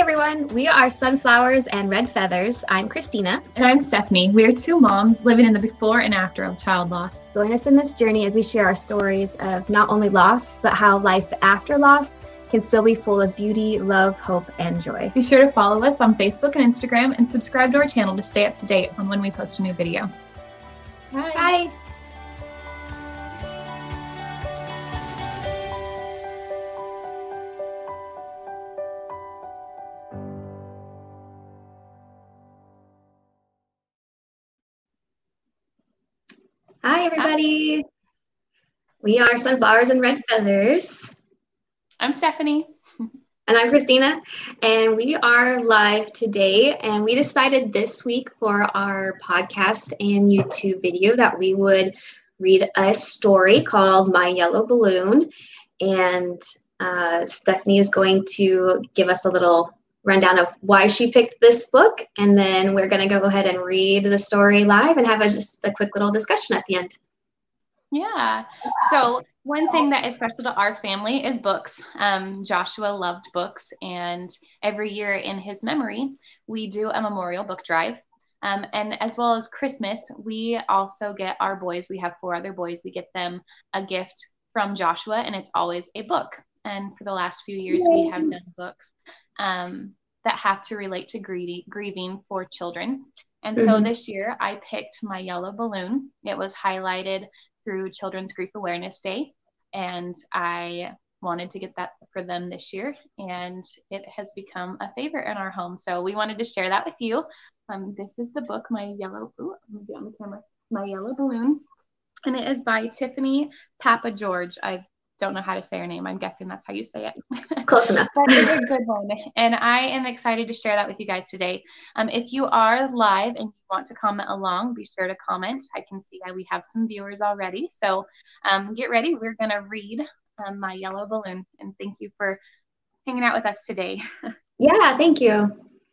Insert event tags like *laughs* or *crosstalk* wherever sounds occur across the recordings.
everyone. We are Sunflowers and Red Feathers. I'm Christina. And I'm Stephanie. We are two moms living in the before and after of child loss. Join us in this journey as we share our stories of not only loss, but how life after loss can still be full of beauty, love, hope, and joy. Be sure to follow us on Facebook and Instagram and subscribe to our channel to stay up to date on when we post a new video. Bye. Bye. Hi, everybody. Hi. We are Sunflowers and Red Feathers. I'm Stephanie. And I'm Christina. And we are live today. And we decided this week for our podcast and YouTube video that we would read a story called My Yellow Balloon. And uh, Stephanie is going to give us a little rundown of why she picked this book. And then we're going to go ahead and read the story live and have a, just a quick little discussion at the end. Yeah. So, one thing that is special to our family is books. Um, Joshua loved books, and every year in his memory, we do a memorial book drive. Um, and as well as Christmas, we also get our boys, we have four other boys, we get them a gift from Joshua, and it's always a book. And for the last few years, we have done books um, that have to relate to grieving, grieving for children. And mm-hmm. so this year I picked my yellow balloon. It was highlighted through Children's Grief Awareness Day. And I wanted to get that for them this year. And it has become a favorite in our home. So we wanted to share that with you. Um, this is the book, My Yellow, ooh, I'm gonna be on the camera, My Yellow Balloon. And it is by Tiffany Papageorge I don't know how to say her name. I'm guessing that's how you say it. *laughs* Close enough. a good one. And I am excited to share that with you guys today. Um, if you are live and you want to comment along, be sure to comment. I can see that we have some viewers already. So um, get ready. We're going to read um, My Yellow Balloon. And thank you for hanging out with us today. *laughs* yeah, thank you.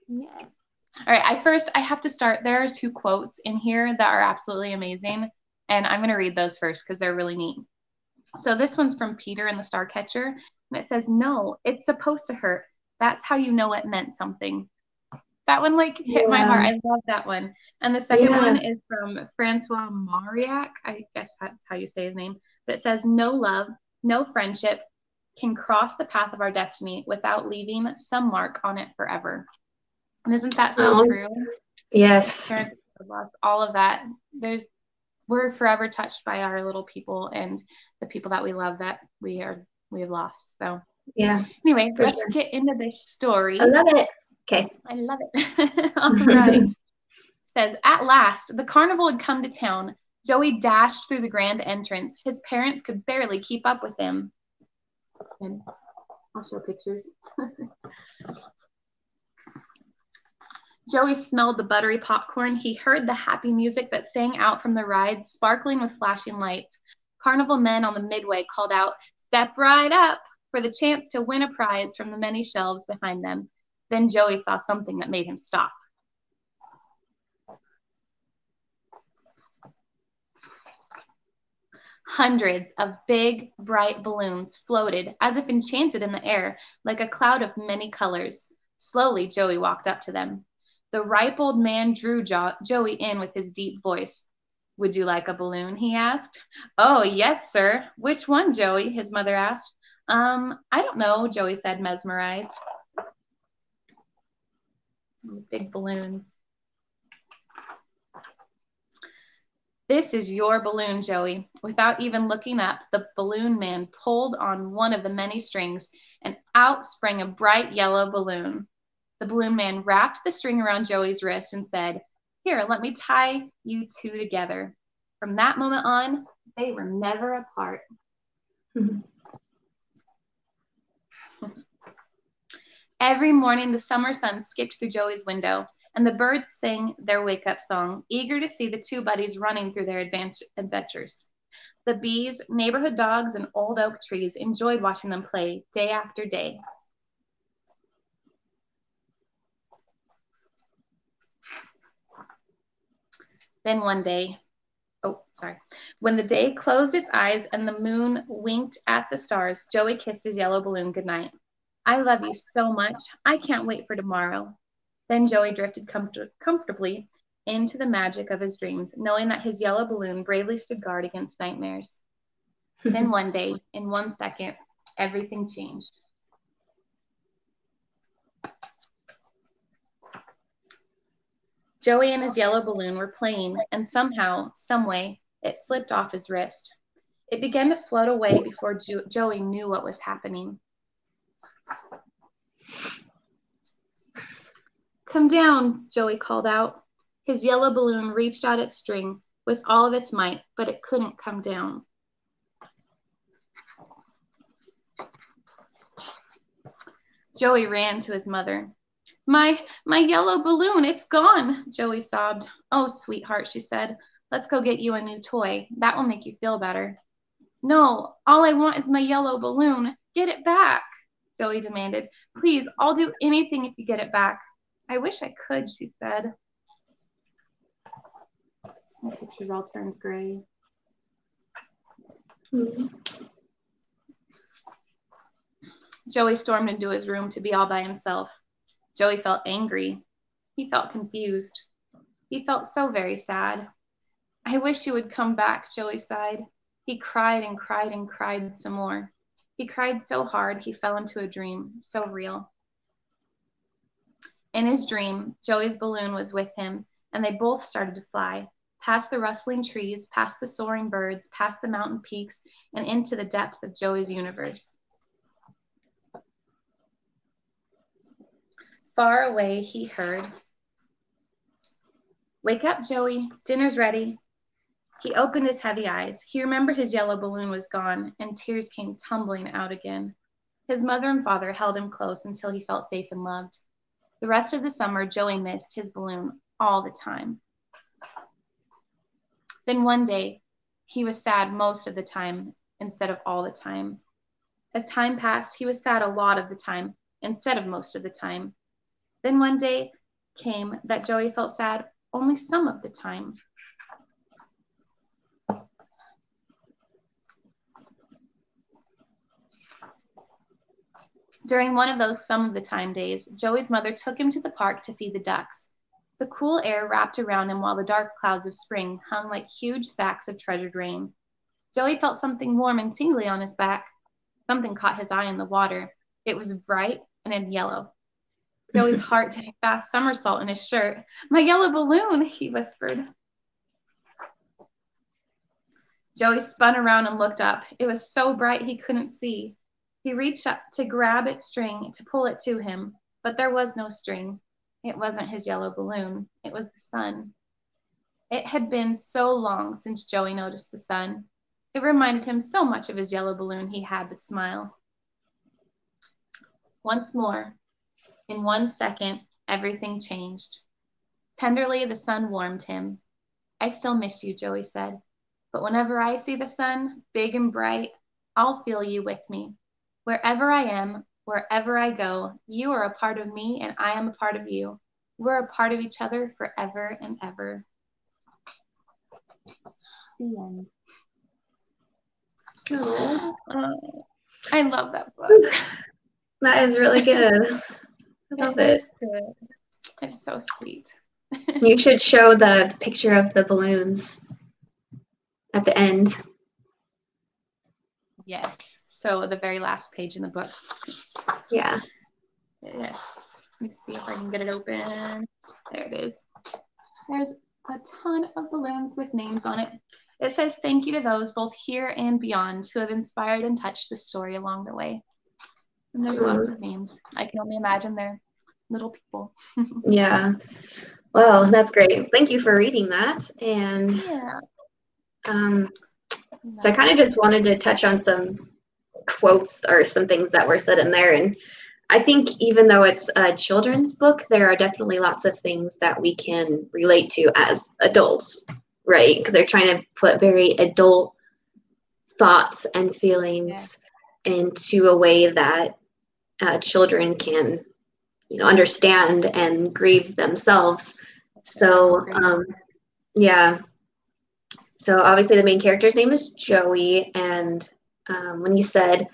Yeah. All right. I first, I have to start. There are two quotes in here that are absolutely amazing. And I'm going to read those first because they're really neat. So this one's from Peter and the Starcatcher, and it says, "No, it's supposed to hurt. That's how you know it meant something." That one like hit yeah. my heart. I love that one. And the second yeah. one is from Francois Mauriac. I guess that's how you say his name. But it says, "No love, no friendship can cross the path of our destiny without leaving some mark on it forever." And isn't that so um, true? Yes. lost all of that. There's we're forever touched by our little people and the people that we love that we are we have lost. So yeah. Anyway, let's sure. get into this story. I love it. Okay. I love it. *laughs* All *laughs* right. says at last the carnival had come to town. Joey dashed through the grand entrance. His parents could barely keep up with him. And I'll show pictures. *laughs* Joey smelled the buttery popcorn. He heard the happy music that sang out from the ride, sparkling with flashing lights. Carnival men on the midway called out, Step right up for the chance to win a prize from the many shelves behind them. Then Joey saw something that made him stop. Hundreds of big, bright balloons floated as if enchanted in the air, like a cloud of many colors. Slowly, Joey walked up to them. The ripe old man drew jo- Joey in with his deep voice. Would you like a balloon? he asked. Oh, yes, sir. Which one, Joey? his mother asked. Um, I don't know, Joey said, mesmerized. Big balloons. This is your balloon, Joey. Without even looking up, the balloon man pulled on one of the many strings, and out sprang a bright yellow balloon. The balloon man wrapped the string around Joey's wrist and said, Here, let me tie you two together. From that moment on, they were never apart. *laughs* Every morning, the summer sun skipped through Joey's window, and the birds sang their wake up song, eager to see the two buddies running through their adventures. The bees, neighborhood dogs, and old oak trees enjoyed watching them play day after day. Then one day, oh, sorry, when the day closed its eyes and the moon winked at the stars, Joey kissed his yellow balloon goodnight. I love you so much. I can't wait for tomorrow. Then Joey drifted comfort- comfortably into the magic of his dreams, knowing that his yellow balloon bravely stood guard against nightmares. *laughs* then one day, in one second, everything changed. Joey and his yellow balloon were playing, and somehow, someway, it slipped off his wrist. It began to float away before jo- Joey knew what was happening. Come down, Joey called out. His yellow balloon reached out its string with all of its might, but it couldn't come down. Joey ran to his mother. My my yellow balloon, it's gone, Joey sobbed. Oh, sweetheart, she said. Let's go get you a new toy. That will make you feel better. No, all I want is my yellow balloon. Get it back, Joey demanded. Please, I'll do anything if you get it back. I wish I could, she said. My picture's all turned gray. Mm-hmm. Joey stormed into his room to be all by himself. Joey felt angry. He felt confused. He felt so very sad. I wish you would come back, Joey sighed. He cried and cried and cried some more. He cried so hard he fell into a dream, so real. In his dream, Joey's balloon was with him, and they both started to fly past the rustling trees, past the soaring birds, past the mountain peaks, and into the depths of Joey's universe. Far away, he heard, Wake up, Joey. Dinner's ready. He opened his heavy eyes. He remembered his yellow balloon was gone, and tears came tumbling out again. His mother and father held him close until he felt safe and loved. The rest of the summer, Joey missed his balloon all the time. Then one day, he was sad most of the time instead of all the time. As time passed, he was sad a lot of the time instead of most of the time. Then one day came that Joey felt sad only some of the time. During one of those some of the time days, Joey's mother took him to the park to feed the ducks. The cool air wrapped around him while the dark clouds of spring hung like huge sacks of treasured rain. Joey felt something warm and tingly on his back. Something caught his eye in the water. It was bright and yellow. Joey's heart did a fast somersault in his shirt. My yellow balloon, he whispered. Joey spun around and looked up. It was so bright he couldn't see. He reached up to grab its string to pull it to him, but there was no string. It wasn't his yellow balloon, it was the sun. It had been so long since Joey noticed the sun. It reminded him so much of his yellow balloon, he had to smile. Once more, in one second, everything changed. Tenderly, the sun warmed him. I still miss you, Joey said. But whenever I see the sun, big and bright, I'll feel you with me. Wherever I am, wherever I go, you are a part of me and I am a part of you. We're a part of each other forever and ever. The end. I love that book. *laughs* That is really good. *laughs* I love it. Good. It's so sweet. you *laughs* should show the picture of the balloons at the end. Yes. So the very last page in the book. Yeah. Yes. Let me see if I can get it open. There it is. There's a ton of balloons with names on it. It says thank you to those both here and beyond who have inspired and touched the story along the way. And there's lots of names. I can only imagine they're little people. *laughs* yeah. Well, that's great. Thank you for reading that. And yeah. Um, so I kind of just wanted to touch on some quotes or some things that were said in there. And I think even though it's a children's book, there are definitely lots of things that we can relate to as adults, right? Because they're trying to put very adult thoughts and feelings. Into a way that uh, children can, you know, understand and grieve themselves. So, um, yeah. So obviously the main character's name is Joey, and um, when you said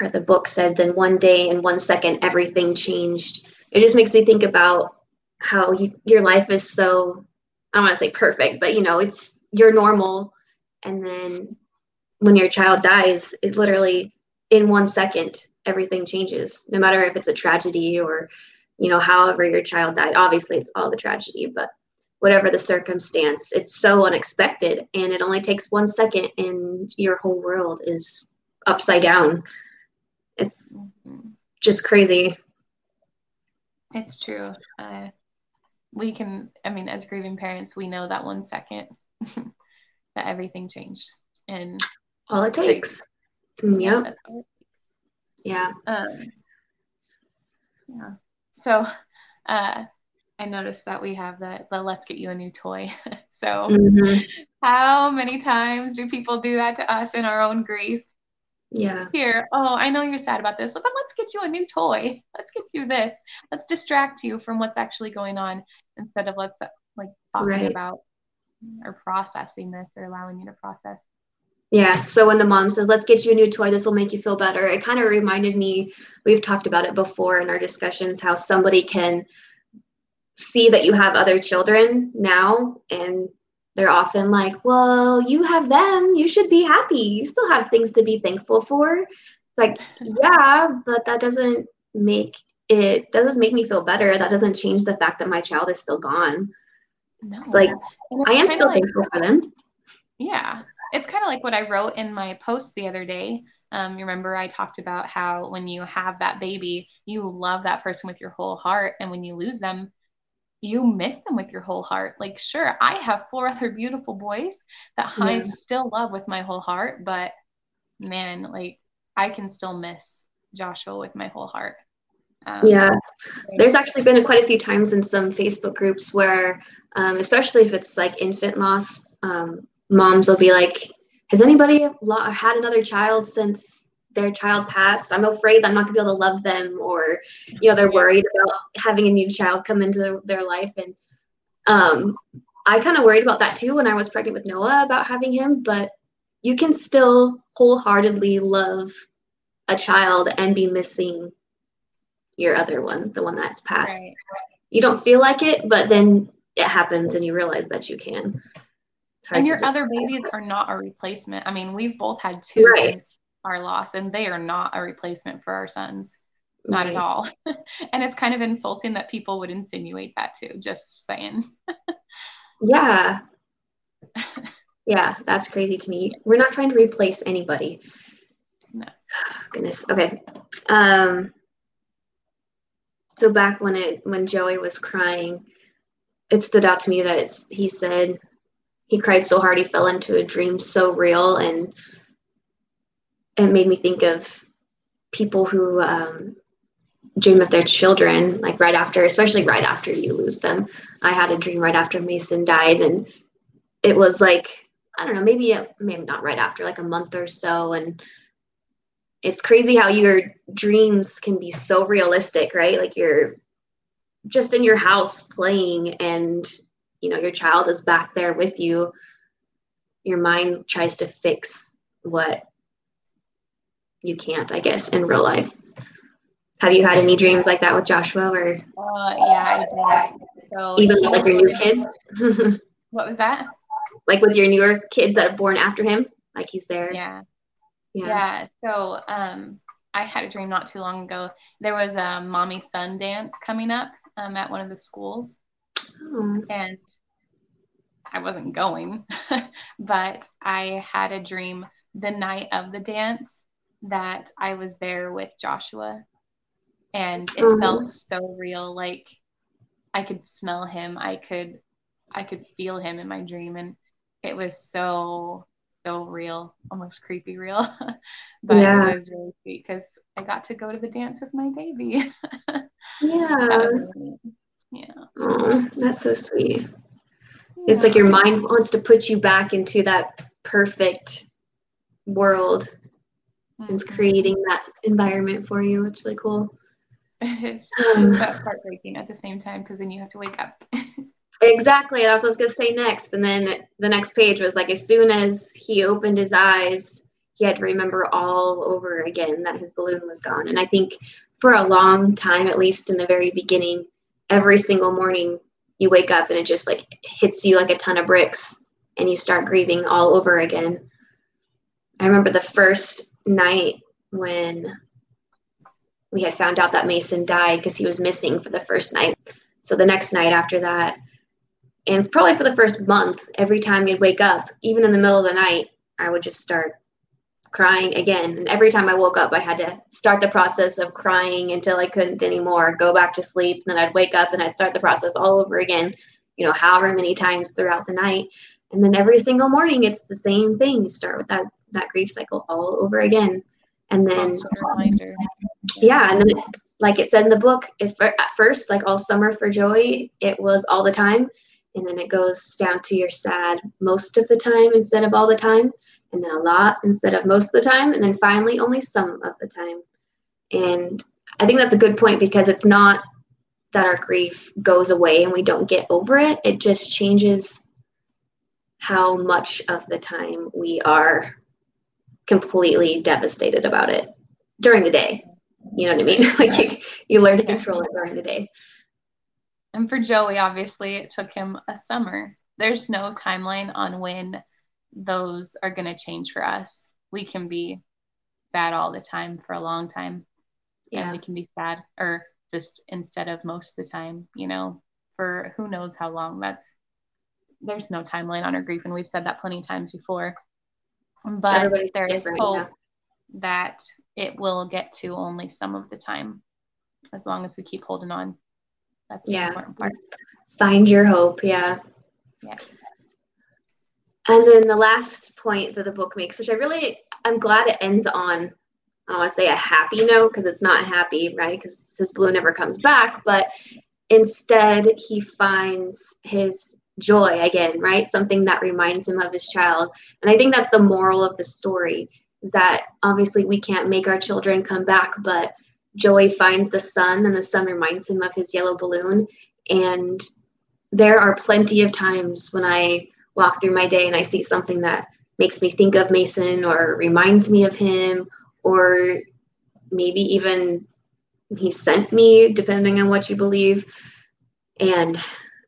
or the book said, then one day in one second everything changed. It just makes me think about how you, your life is so I don't want to say perfect, but you know, it's you're normal, and then when your child dies, it literally in one second everything changes. No matter if it's a tragedy or you know, however your child died. Obviously, it's all the tragedy, but whatever the circumstance, it's so unexpected, and it only takes one second, and your whole world is upside down. It's mm-hmm. just crazy. It's true. Uh, we can, I mean, as grieving parents, we know that one second *laughs* that everything changed. And all it takes. Mm, yeah. Yeah. Um, yeah. So uh, I noticed that we have the, the let's get you a new toy. *laughs* so mm-hmm. how many times do people do that to us in our own grief? Yeah. Here, oh, I know you're sad about this, but let's get you a new toy. Let's get you this. Let's distract you from what's actually going on instead of let's like talking right. about or processing this or allowing you to process. Yeah. So when the mom says, let's get you a new toy, this will make you feel better, it kind of reminded me, we've talked about it before in our discussions, how somebody can see that you have other children now and they're often like, well, you have them. You should be happy. You still have things to be thankful for. It's like, yeah, but that doesn't make it doesn't make me feel better. That doesn't change the fact that my child is still gone. No. It's like it's I am still like, thankful for them. Yeah. It's kind of like what I wrote in my post the other day. Um, you remember I talked about how when you have that baby, you love that person with your whole heart. And when you lose them, you miss them with your whole heart. Like, sure, I have four *laughs* other beautiful boys that yeah. I still love with my whole heart, but man, like, I can still miss Joshua with my whole heart. Um, yeah, there's actually been quite a few times in some Facebook groups where, um, especially if it's like infant loss, um, moms will be like, "Has anybody had another child since their child passed, I'm afraid I'm not gonna be able to love them, or you know, they're worried about having a new child come into their, their life. And um, I kind of worried about that too when I was pregnant with Noah about having him, but you can still wholeheartedly love a child and be missing your other one, the one that's passed. Right. You don't feel like it, but then it happens and you realize that you can. And your other babies are not a replacement. I mean, we've both had two right. since our loss and they are not a replacement for our sons. Not right. at all. *laughs* And it's kind of insulting that people would insinuate that too just saying. Yeah. *laughs* Yeah that's crazy to me. We're not trying to replace anybody. No. *sighs* Goodness. Okay. Um so back when it when joey was crying it stood out to me that it's he said he cried so hard he fell into a dream so real and it made me think of people who um, dream of their children, like right after, especially right after you lose them. I had a dream right after Mason died, and it was like, I don't know, maybe, a, maybe not right after, like a month or so. And it's crazy how your dreams can be so realistic, right? Like you're just in your house playing, and you know, your child is back there with you. Your mind tries to fix what you can't, I guess, in real life. Have you had any dreams like that with Joshua or? Uh, yeah, I did. So even like your new kids? *laughs* what was that? Like with your newer kids that are born after him, like he's there. Yeah. Yeah. Yeah. So um, I had a dream not too long ago. There was a mommy son dance coming up um, at one of the schools. Oh. And I wasn't going, *laughs* but I had a dream the night of the dance that I was there with Joshua and it mm-hmm. felt so real like I could smell him I could I could feel him in my dream and it was so so real almost creepy real *laughs* but yeah. it was really sweet because I got to go to the dance with my baby *laughs* yeah really yeah oh, that's so sweet yeah. it's like your mind wants to put you back into that perfect world mm-hmm. it's creating that environment for you. It's really cool. *laughs* It is. Um, but heartbreaking at the same time because then you have to wake up. *laughs* exactly. That's what I was going to say next. And then the next page was like, as soon as he opened his eyes, he had to remember all over again that his balloon was gone. And I think for a long time, at least in the very beginning, every single morning you wake up and it just like hits you like a ton of bricks and you start grieving all over again. I remember the first night when we had found out that Mason died because he was missing for the first night. So the next night after that, and probably for the first month, every time you'd wake up, even in the middle of the night, I would just start crying again. And every time I woke up, I had to start the process of crying until I couldn't anymore, go back to sleep. And then I'd wake up and I'd start the process all over again, you know, however many times throughout the night. And then every single morning, it's the same thing. You start with that, that grief cycle all over again. And then, yeah. And then, like it said in the book, if at first, like all summer for Joey, it was all the time and then it goes down to you're sad most of the time instead of all the time and then a lot instead of most of the time and then finally only some of the time. And i think that's a good point because it's not that our grief goes away and we don't get over it. It just changes how much of the time we are completely devastated about it during the day. You know what i mean? *laughs* Like you, you learn to control it during the day and for Joey, obviously, it took him a summer. There's no timeline on when those are going to change for us. We can be sad all the time for a long time. Yeah. And we can be sad or just instead of most of the time, you know, for who knows how long. That's there's no timeline on our grief. And we've said that plenty of times before. But Everybody's there is hope yeah. that it will get to only some of the time as long as we keep holding on. That's yeah. important part. Find your hope. Yeah. Yeah. And then the last point that the book makes, which I really, I'm glad it ends on, I don't want to say a happy note because it's not happy, right? Because his blue never comes back, but instead he finds his joy again, right? Something that reminds him of his child. And I think that's the moral of the story is that obviously we can't make our children come back, but Joey finds the sun and the sun reminds him of his yellow balloon. And there are plenty of times when I walk through my day and I see something that makes me think of Mason or reminds me of him, or maybe even he sent me, depending on what you believe. And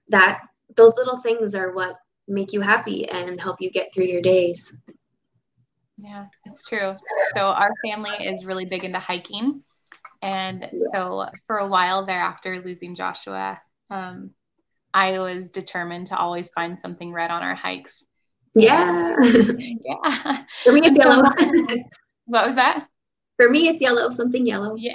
that those little things are what make you happy and help you get through your days. Yeah, it's true. So our family is really big into hiking. And so for a while thereafter losing Joshua, um, I was determined to always find something red on our hikes. Yeah. *laughs* yeah. For me, it's yellow. *laughs* what was that? For me, it's yellow, something yellow. Yeah.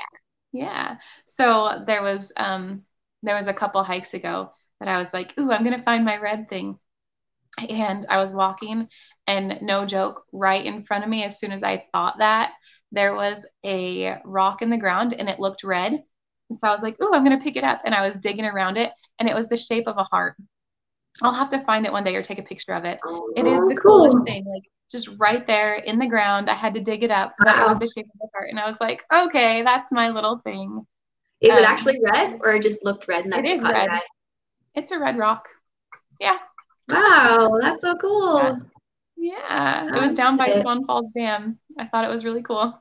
Yeah. So there was um there was a couple hikes ago that I was like, ooh, I'm gonna find my red thing. And I was walking and no joke, right in front of me, as soon as I thought that, there was a rock in the ground and it looked red. And so I was like, "Ooh, I'm gonna pick it up," and I was digging around it, and it was the shape of a heart. I'll have to find it one day or take a picture of it. It is the cool. coolest thing, like just right there in the ground. I had to dig it up, but wow. it was the shape of a heart, and I was like, "Okay, that's my little thing." Is um, it actually red, or it just looked red? And that's it is red. red. It's a red rock. Yeah. Wow, that's so cool. Yeah. Yeah, it was down by Swan Falls Dam. I thought it was really cool.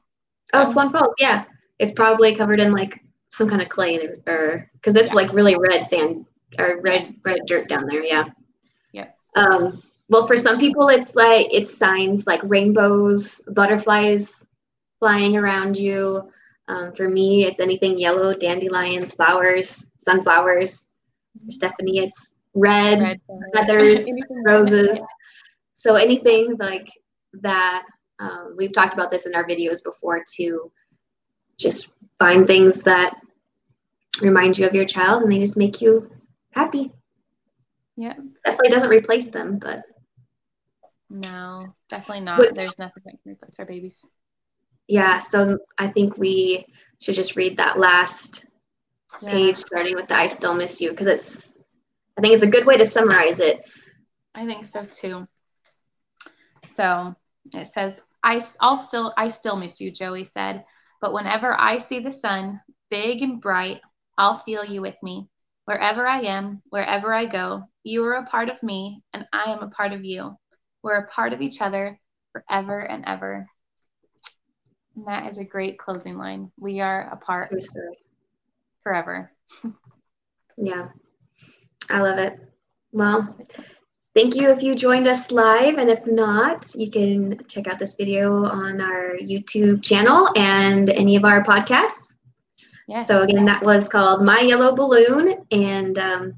Oh, Swan Falls, yeah. It's probably covered in like some kind of clay or because it's yeah. like really red sand or red red dirt down there. Yeah. Yeah. Um, well, for some people, it's like it's signs like rainbows, butterflies flying around you. Um, for me, it's anything yellow, dandelions, flowers, sunflowers. For Stephanie, it's red, red *laughs* feathers, roses. *laughs* So anything like that. Um, we've talked about this in our videos before to just find things that remind you of your child and they just make you happy. Yeah. Definitely doesn't replace them, but. No, definitely not. Which, There's nothing that can replace our babies. Yeah, so I think we should just read that last yeah. page starting with the I still miss you because it's I think it's a good way to summarize it. I think so too. So it says, I, I'll still, I still miss you, Joey said. But whenever I see the sun, big and bright, I'll feel you with me. Wherever I am, wherever I go, you are a part of me and I am a part of you. We're a part of each other forever and ever. And that is a great closing line. We are apart forever. yeah. I love it. Well, *laughs* thank you if you joined us live. And if not, you can check out this video on our YouTube channel and any of our podcasts. Yes. So, again, that was called My Yellow Balloon. And um,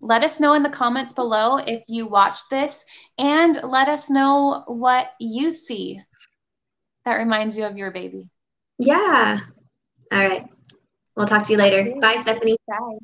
let us know in the comments below if you watched this and let us know what you see that reminds you of your baby. Yeah. All right. We'll talk to you later. Bye, Stephanie. Bye.